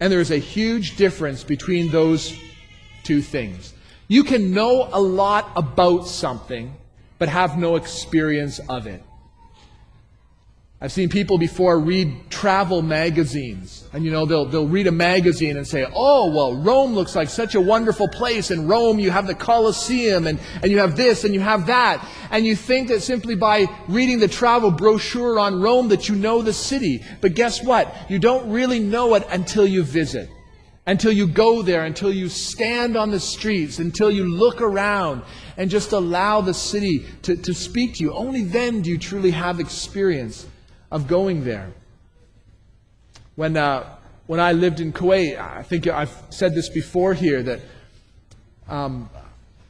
And there is a huge difference between those two things. You can know a lot about something, but have no experience of it. I've seen people before read travel magazines. And you know, they'll, they'll read a magazine and say, oh, well, Rome looks like such a wonderful place. In Rome, you have the Colosseum and, and you have this and you have that. And you think that simply by reading the travel brochure on Rome that you know the city. But guess what? You don't really know it until you visit. Until you go there, until you stand on the streets, until you look around and just allow the city to, to speak to you. Only then do you truly have experience of going there. When, uh, when I lived in Kuwait, I think I've said this before here, that um,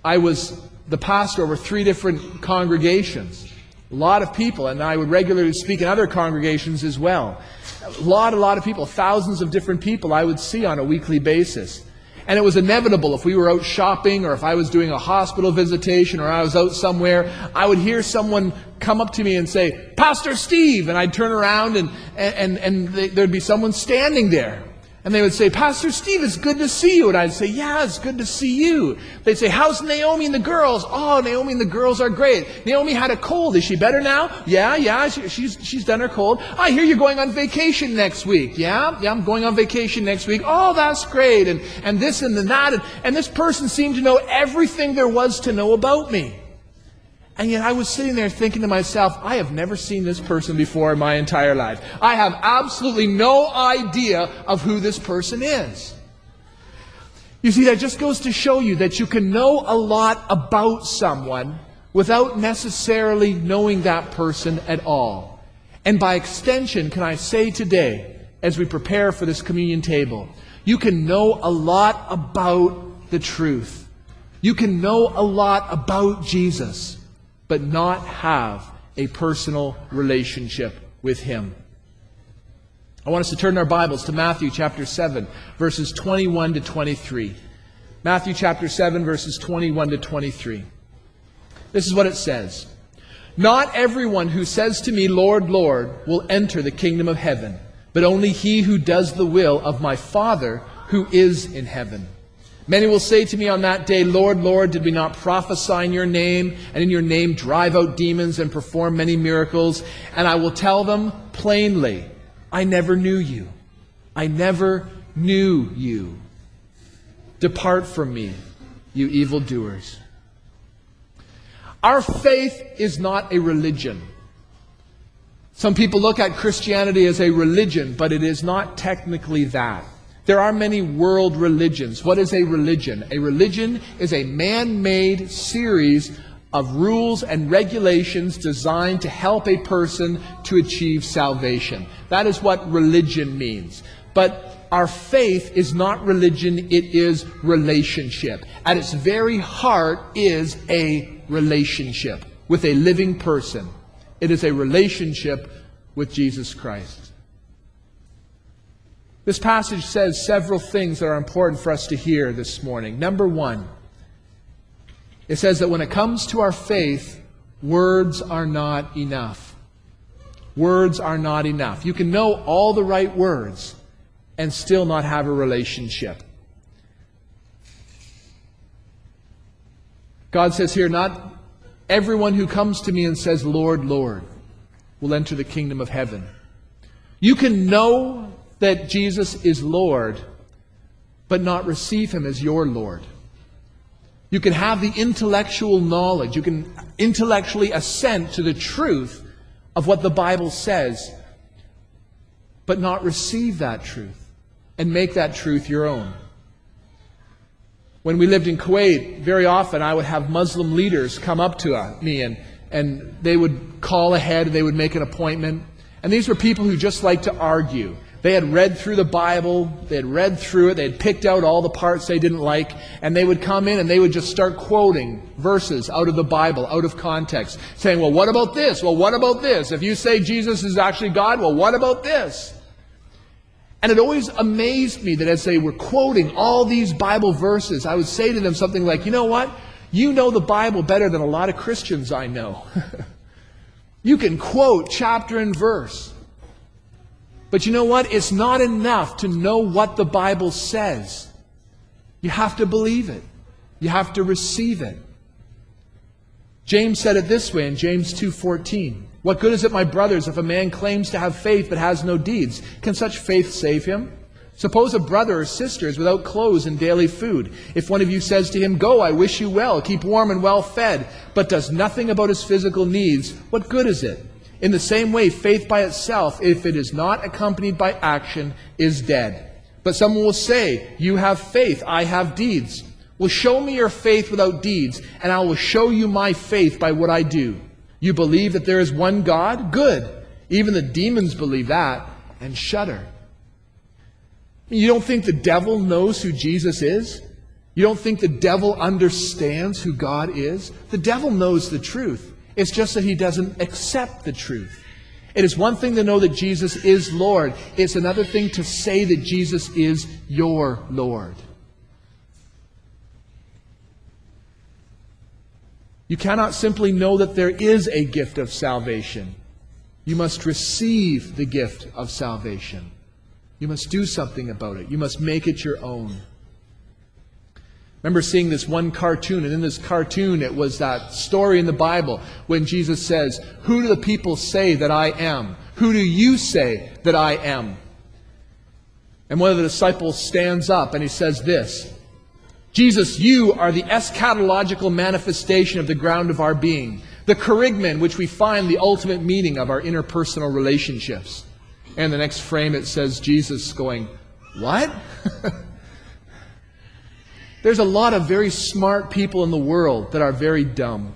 I was the pastor over three different congregations. A lot of people, and I would regularly speak in other congregations as well. A lot, a lot of people, thousands of different people I would see on a weekly basis. And it was inevitable if we were out shopping or if I was doing a hospital visitation or I was out somewhere, I would hear someone come up to me and say, Pastor Steve. And I'd turn around and, and, and there'd be someone standing there. And they would say, Pastor Steve, it's good to see you. And I'd say, Yeah, it's good to see you. They'd say, How's Naomi and the girls? Oh, Naomi and the girls are great. Naomi had a cold. Is she better now? Yeah, yeah, she, she's, she's done her cold. I hear you're going on vacation next week. Yeah, yeah, I'm going on vacation next week. Oh, that's great. And, and this and that. And, and this person seemed to know everything there was to know about me. And yet I was sitting there thinking to myself, I have never seen this person before in my entire life. I have absolutely no idea of who this person is. You see, that just goes to show you that you can know a lot about someone without necessarily knowing that person at all. And by extension, can I say today, as we prepare for this communion table, you can know a lot about the truth. You can know a lot about Jesus but not have a personal relationship with Him. I want us to turn our Bibles to Matthew chapter 7, verses 21 to 23. Matthew chapter 7, verses 21 to 23. This is what it says Not everyone who says to me, Lord, Lord, will enter the kingdom of heaven, but only he who does the will of my Father who is in heaven. Many will say to me on that day, Lord, Lord, did we not prophesy in your name, and in your name drive out demons and perform many miracles? And I will tell them plainly, I never knew you. I never knew you. Depart from me, you evildoers. Our faith is not a religion. Some people look at Christianity as a religion, but it is not technically that. There are many world religions. What is a religion? A religion is a man made series of rules and regulations designed to help a person to achieve salvation. That is what religion means. But our faith is not religion, it is relationship. At its very heart is a relationship with a living person. It is a relationship with Jesus Christ. This passage says several things that are important for us to hear this morning. Number one, it says that when it comes to our faith, words are not enough. Words are not enough. You can know all the right words and still not have a relationship. God says here, not everyone who comes to me and says, Lord, Lord, will enter the kingdom of heaven. You can know that Jesus is Lord, but not receive him as your Lord. You can have the intellectual knowledge, you can intellectually assent to the truth of what the Bible says, but not receive that truth and make that truth your own. When we lived in Kuwait, very often I would have Muslim leaders come up to uh, me and, and they would call ahead, and they would make an appointment. And these were people who just like to argue. They had read through the Bible, they had read through it, they had picked out all the parts they didn't like, and they would come in and they would just start quoting verses out of the Bible, out of context, saying, Well, what about this? Well, what about this? If you say Jesus is actually God, well, what about this? And it always amazed me that as they were quoting all these Bible verses, I would say to them something like, You know what? You know the Bible better than a lot of Christians I know. you can quote chapter and verse. But you know what? It's not enough to know what the Bible says. You have to believe it. You have to receive it. James said it this way in James 2:14. What good is it, my brothers, if a man claims to have faith but has no deeds? Can such faith save him? Suppose a brother or sister is without clothes and daily food. If one of you says to him, Go, I wish you well, keep warm and well fed, but does nothing about his physical needs, what good is it? In the same way, faith by itself, if it is not accompanied by action, is dead. But someone will say, You have faith, I have deeds. Well, show me your faith without deeds, and I will show you my faith by what I do. You believe that there is one God? Good. Even the demons believe that and shudder. You don't think the devil knows who Jesus is? You don't think the devil understands who God is? The devil knows the truth. It's just that he doesn't accept the truth. It is one thing to know that Jesus is Lord. It's another thing to say that Jesus is your Lord. You cannot simply know that there is a gift of salvation. You must receive the gift of salvation. You must do something about it. You must make it your own remember seeing this one cartoon, and in this cartoon, it was that story in the Bible when Jesus says, Who do the people say that I am? Who do you say that I am? And one of the disciples stands up and he says this Jesus, you are the eschatological manifestation of the ground of our being, the kerygma in which we find the ultimate meaning of our interpersonal relationships. And the next frame it says Jesus going, What? There's a lot of very smart people in the world that are very dumb.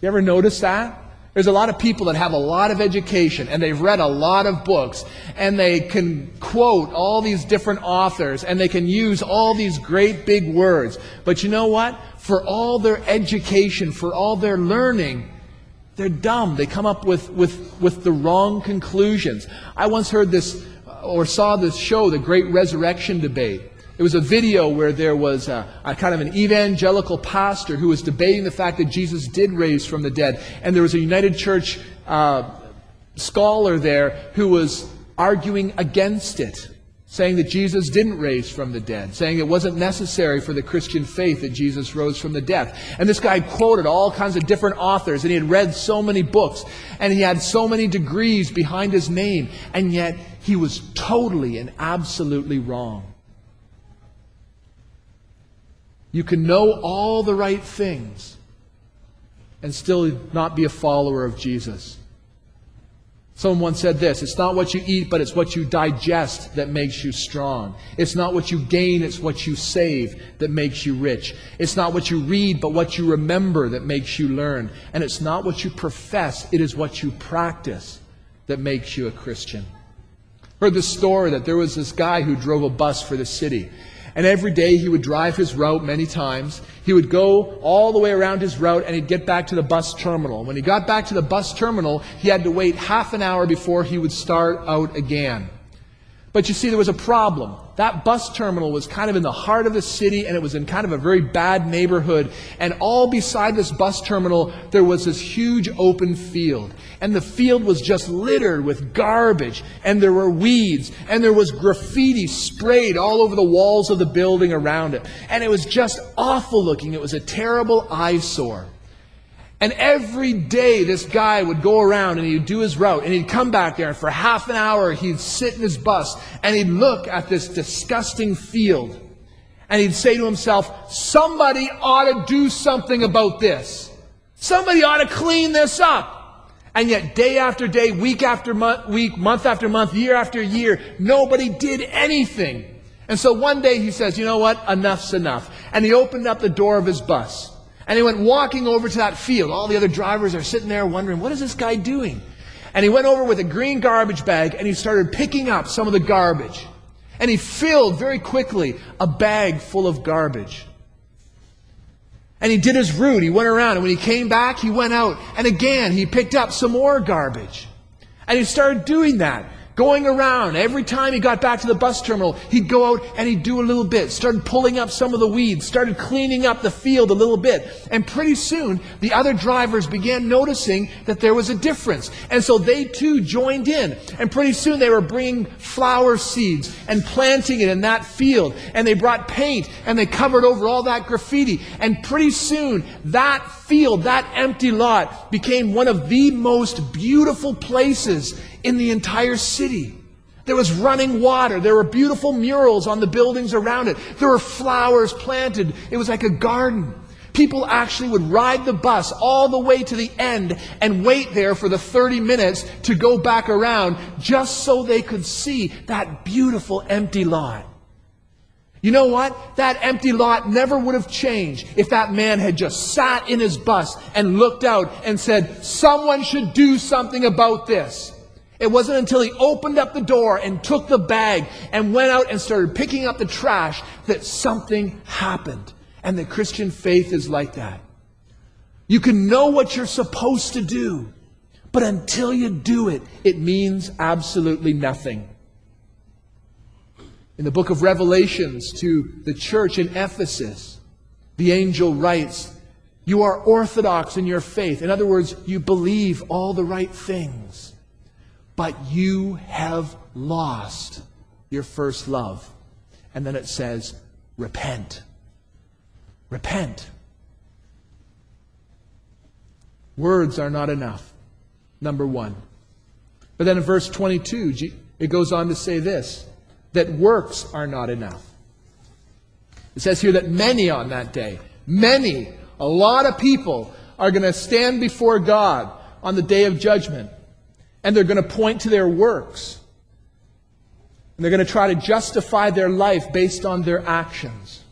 You ever notice that? There's a lot of people that have a lot of education and they've read a lot of books and they can quote all these different authors and they can use all these great big words. But you know what? For all their education, for all their learning, they're dumb. They come up with, with, with the wrong conclusions. I once heard this or saw this show, The Great Resurrection Debate. It was a video where there was a, a, kind of an evangelical pastor who was debating the fact that Jesus did raise from the dead. And there was a United Church uh, scholar there who was arguing against it, saying that Jesus didn't raise from the dead, saying it wasn't necessary for the Christian faith that Jesus rose from the dead. And this guy quoted all kinds of different authors, and he had read so many books, and he had so many degrees behind his name, and yet he was totally and absolutely wrong. You can know all the right things and still not be a follower of Jesus. Someone once said this It's not what you eat, but it's what you digest that makes you strong. It's not what you gain, it's what you save that makes you rich. It's not what you read, but what you remember that makes you learn. And it's not what you profess, it is what you practice that makes you a Christian. Heard the story that there was this guy who drove a bus for the city. And every day he would drive his route many times. He would go all the way around his route and he'd get back to the bus terminal. When he got back to the bus terminal, he had to wait half an hour before he would start out again. But you see, there was a problem. That bus terminal was kind of in the heart of the city and it was in kind of a very bad neighborhood. And all beside this bus terminal, there was this huge open field. And the field was just littered with garbage. And there were weeds. And there was graffiti sprayed all over the walls of the building around it. And it was just awful looking. It was a terrible eyesore. And every day this guy would go around and he'd do his route and he'd come back there and for half an hour he'd sit in his bus and he'd look at this disgusting field and he'd say to himself, somebody ought to do something about this. Somebody ought to clean this up. And yet day after day, week after week, month after month, year after year, nobody did anything. And so one day he says, you know what? Enough's enough. And he opened up the door of his bus. And he went walking over to that field. All the other drivers are sitting there wondering, what is this guy doing? And he went over with a green garbage bag and he started picking up some of the garbage. And he filled very quickly a bag full of garbage. And he did his route. He went around. And when he came back, he went out. And again, he picked up some more garbage. And he started doing that going around. Every time he got back to the bus terminal, he'd go out and he'd do a little bit, started pulling up some of the weeds, started cleaning up the field a little bit. And pretty soon, the other drivers began noticing that there was a difference. And so they too joined in. And pretty soon they were bringing flower seeds and planting it in that field. And they brought paint and they covered over all that graffiti. And pretty soon, that field, that empty lot, became one of the most beautiful places in the entire city. There was running water. There were beautiful murals on the buildings around it. There were flowers planted. It was like a garden. People actually would ride the bus all the way to the end and wait there for the 30 minutes to go back around just so they could see that beautiful empty lot. You know what? That empty lot never would have changed if that man had just sat in his bus and looked out and said, someone should do something about this. It wasn't until he opened up the door and took the bag and went out and started picking up the trash that something happened. And the Christian faith is like that. You can know what you're supposed to do, but until you do it, it means absolutely nothing. In the book of Revelations to the church in Ephesus, the angel writes, You are orthodox in your faith. In other words, you believe all the right things but you have lost your first love. And then it says, repent. Repent. Words are not enough, number one. But then in verse 22, it goes on to say this that works are not enough. It says here that many on that day, many, a lot of people are going to stand before God on the day of judgment and they're going to point to their works. And they're going to try to justify their life based on their actions.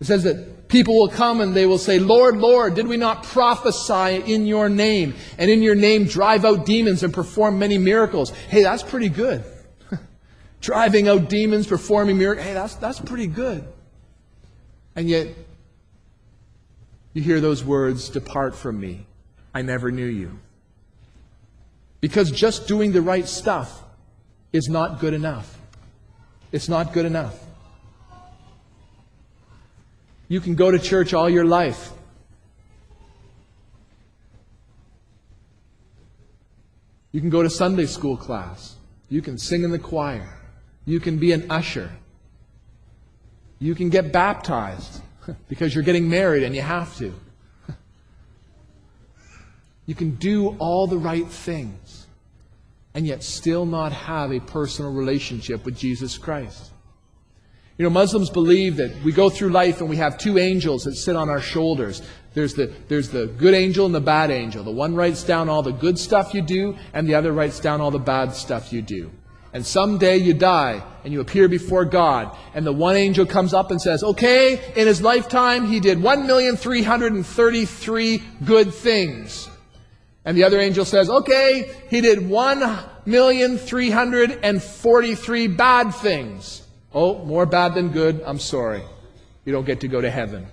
It says that people will come and they will say, Lord, Lord, did we not prophesy in your name? And in your name drive out demons and perform many miracles. Hey, that's pretty good. Driving out demons, performing miracles. Hey, that's, that's pretty good. And yet, you hear those words, Depart from me. I never knew you. Because just doing the right stuff is not good enough. It's not good enough. You can go to church all your life. You can go to Sunday school class. You can sing in the choir. You can be an usher. You can get baptized because you're getting married and you have to. You can do all the right things and yet still not have a personal relationship with Jesus Christ. You know, Muslims believe that we go through life and we have two angels that sit on our shoulders. There's the, there's the good angel and the bad angel. The one writes down all the good stuff you do, and the other writes down all the bad stuff you do. And someday you die and you appear before God, and the one angel comes up and says, Okay, in his lifetime he did 1,333 good things. And the other angel says, okay, he did 1,343 bad things. Oh, more bad than good. I'm sorry. You don't get to go to heaven.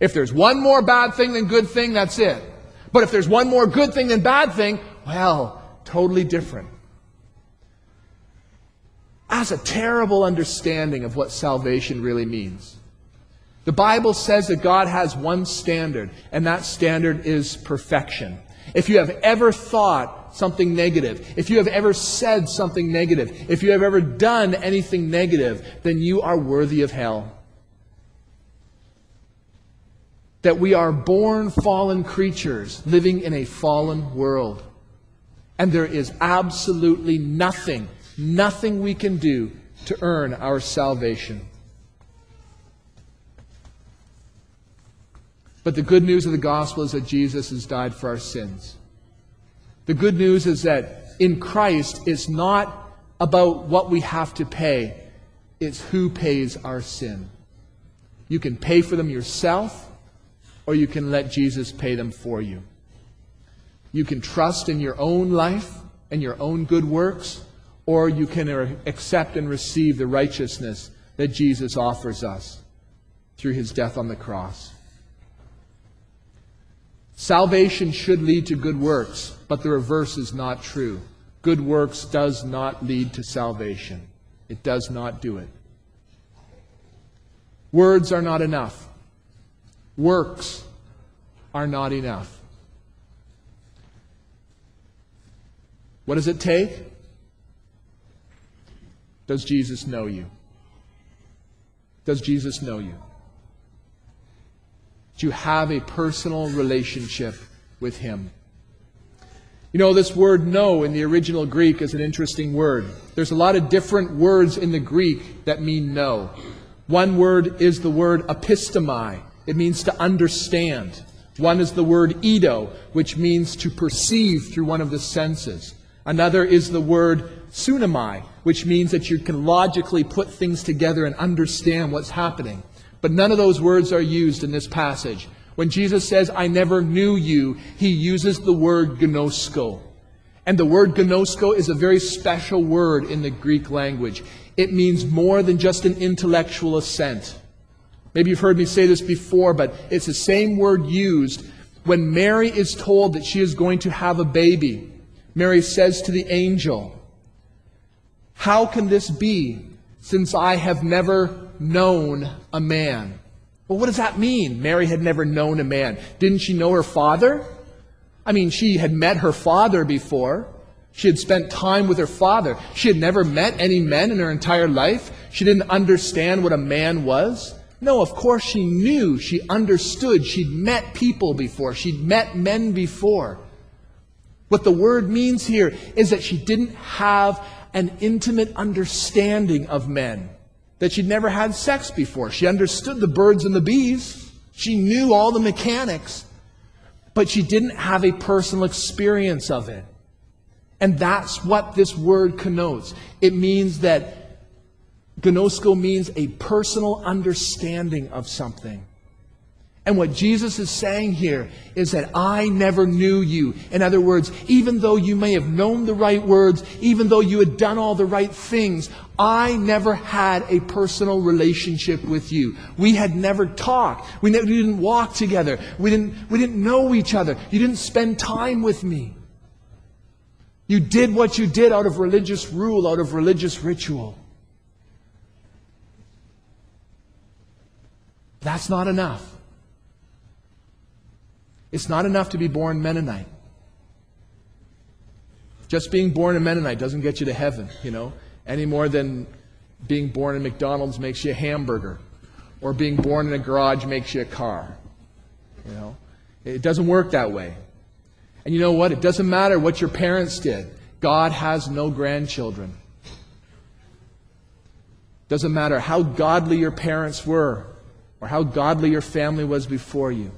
If there's one more bad thing than good thing, that's it. But if there's one more good thing than bad thing, well, totally different. That's a terrible understanding of what salvation really means. The Bible says that God has one standard, and that standard is perfection. If you have ever thought something negative, if you have ever said something negative, if you have ever done anything negative, then you are worthy of hell. That we are born fallen creatures living in a fallen world. And there is absolutely nothing, nothing we can do to earn our salvation. But the good news of the gospel is that Jesus has died for our sins. The good news is that in Christ, it's not about what we have to pay, it's who pays our sin. You can pay for them yourself, or you can let Jesus pay them for you. You can trust in your own life and your own good works, or you can er, accept and receive the righteousness that Jesus offers us through his death on the cross. Salvation should lead to good works, but the reverse is not true. good works does not lead to salvation. It does not do it. Words are not enough. Works are not enough. What does it take? Does Jesus know you? Does Jesus know you? You have a personal relationship with Him? You know, this word know in the original Greek is an interesting word. There's a lot of different words in the Greek that mean know. One word is the word epistomai. It means to understand. One is the word eido, which means to perceive through one of the senses. Another is the word sunamai, which means that you can logically put things together and understand what's happening. But none of those words are used in this passage. When Jesus says, I never knew you, he uses the word gnosko. And the word gnosko is a very special word in the Greek language. It means more than just an intellectual assent. Maybe you've heard me say this before, but it's the same word used when Mary is told that she is going to have a baby. Mary says to the angel, How can this be since I have never known a man? Well, what does that mean? Mary had never known a man. Didn't she know her father? I mean, she had met her father before. She had spent time with her father. She had never met any men in her entire life. She didn't understand what a man was. No, of course she knew. She understood. She'd met people before. She'd met men before. What the word means here is that she didn't have an intimate understanding of men, that she'd never had sex before. She understood the birds and the bees, she knew all the mechanics, but she didn't have a personal experience of it. And that's what this word connotes. It means that gnosko means a personal understanding of something. And what Jesus is saying here is that I never knew you. In other words, even though you may have known the right words, even though you had done all the right things, I never had a personal relationship with you. We had never talked. We, we didn't walk together. We didn't, we didn't know each other. You didn't spend time with me. You did what you did out of religious rule, out of religious ritual. That's not enough. It's not enough to be born Mennonite. Just being born a Mennonite doesn't get you to heaven, you know, any more than being born in McDonald's makes you a hamburger or being born in a garage makes you a car. You know, it doesn't work that way. And you know what? It doesn't matter what your parents did. God has no grandchildren. Doesn't matter how godly your parents were or how godly your family was before you.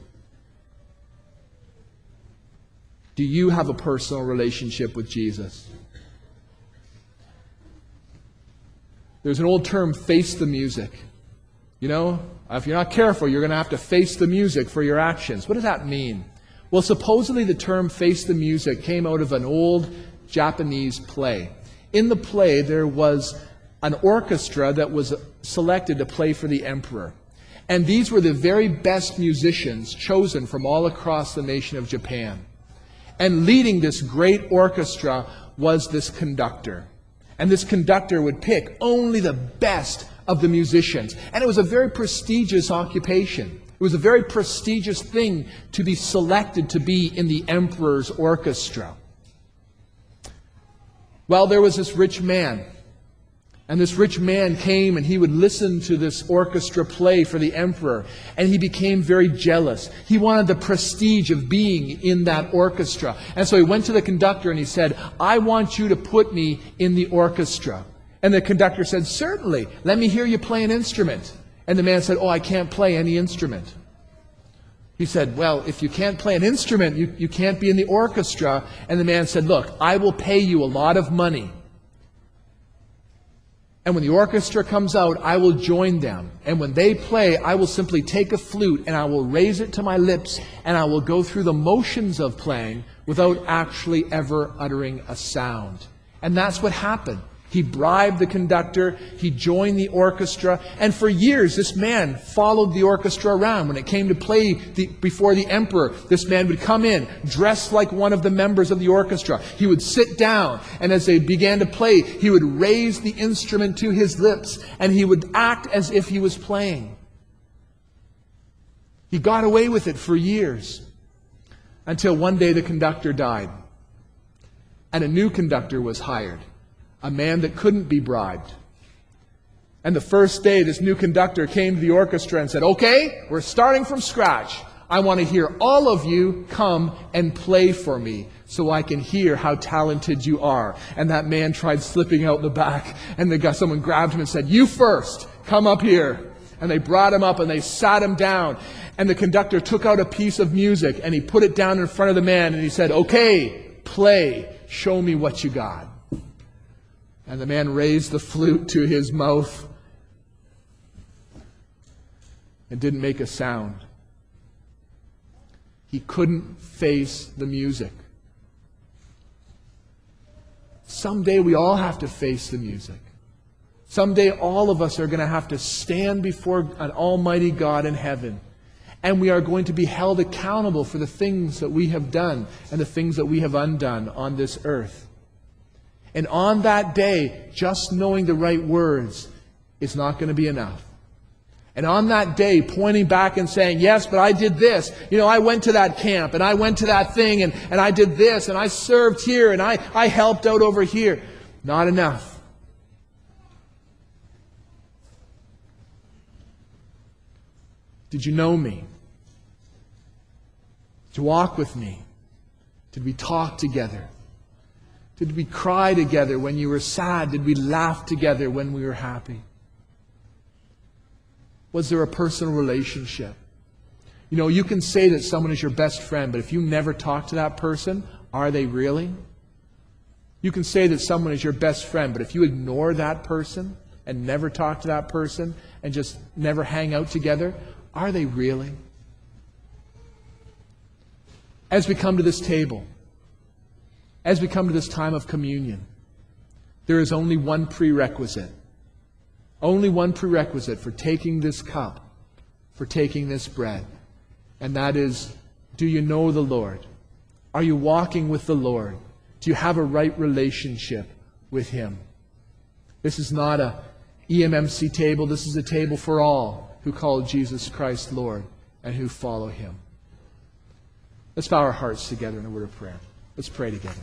Do you have a personal relationship with Jesus? There's an old term, face the music. You know, uh, if you're not careful, you're going to have to face the music for your actions. What does that mean? Well, supposedly the term face the music came out of an old Japanese play. In the play, there was an orchestra that was selected to play for the emperor. And these were the very best musicians chosen from all across the nation of Japan. And leading this great orchestra was this conductor. And this conductor would pick only the best of the musicians. And it was a very prestigious occupation. It was a very prestigious thing to be selected to be in the emperor's orchestra. Well, there was this rich man and this rich man came and he would listen to this orchestra play for the emperor. And he became very jealous. He wanted the prestige of being in that orchestra. And so he went to the conductor and he said, I want you to put me in the orchestra. And the conductor said, Certainly, let me hear you play an instrument. And the man said, Oh, I can't play any instrument. He said, Well, if you can't play an instrument, you, you can't be in the orchestra. And the man said, Look, I will pay you a lot of money and when the orchestra comes out, I will join them. And when they play, I will simply take a flute and I will raise it to my lips and I will go through the motions of playing without actually ever uttering a sound. And that's what happened. He bribed the conductor. He joined the orchestra. And for years, this man followed the orchestra around. When it came to play the, before the emperor, this man would come in dressed like one of the members of the orchestra. He would sit down, and as they began to play, he would raise the instrument to his lips, and he would act as if he was playing. He got away with it for years until one day the conductor died, and a new conductor was hired a man that couldn't be bribed. And the first day, this new conductor came to the orchestra and said, Okay, we're starting from scratch. I want to hear all of you come and play for me so I can hear how talented you are. And that man tried slipping out the back, and the guy, someone grabbed him and said, You first, come up here. And they brought him up and they sat him down. And the conductor took out a piece of music and he put it down in front of the man and he said, Okay, play. Show me what you got. And the man raised the flute to his mouth and didn't make a sound. He couldn't face the music. Someday we all have to face the music. Someday all of us are going to have to stand before an almighty God in heaven. And we are going to be held accountable for the things that we have done and the things that we have undone on this earth. And on that day, just knowing the right words is not going to be enough. And on that day, pointing back and saying, yes, but I did this. You know, I went to that camp and I went to that thing and, and I did this and I served here and I, I helped out over here. Not enough. Did you know me? Did you walk with me? Did we talk together? Did we cry together when you were sad? Did we laugh together when we were happy? Was there a personal relationship? You know, you can say that someone is your best friend, but if you never talk to that person, are they really? You can say that someone is your best friend, but if you ignore that person and never talk to that person and just never hang out together, are they really? As we come to this table, as we come to this time of communion, there is only one prerequisite. Only one prerequisite for taking this cup, for taking this bread. And that is do you know the Lord? Are you walking with the Lord? Do you have a right relationship with Him? This is not a EMMC table. This is a table for all who call Jesus Christ Lord and who follow Him. Let's bow our hearts together in a word of prayer. Let's pray together.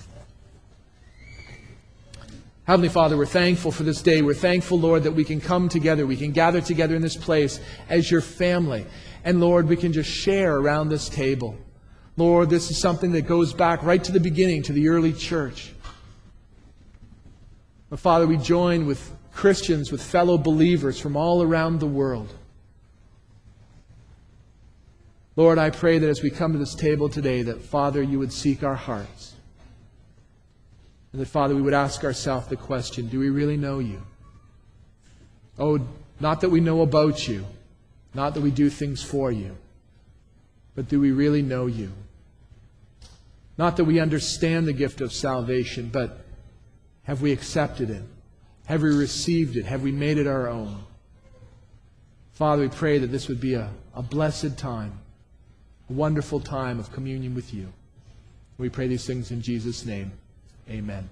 Heavenly Father, we're thankful for this day. We're thankful, Lord, that we can come together. We can gather together in this place as your family. And Lord, we can just share around this table. Lord, this is something that goes back right to the beginning, to the early church. But Father, we join with Christians, with fellow believers from all around the world. Lord, I pray that as we come to this table today, that, Father, you would seek our hearts. And that, Father, we would ask ourselves the question do we really know you? Oh, not that we know about you, not that we do things for you, but do we really know you? Not that we understand the gift of salvation, but have we accepted it? Have we received it? Have we made it our own? Father, we pray that this would be a, a blessed time wonderful time of communion with you. We pray these things in Jesus' name. Amen.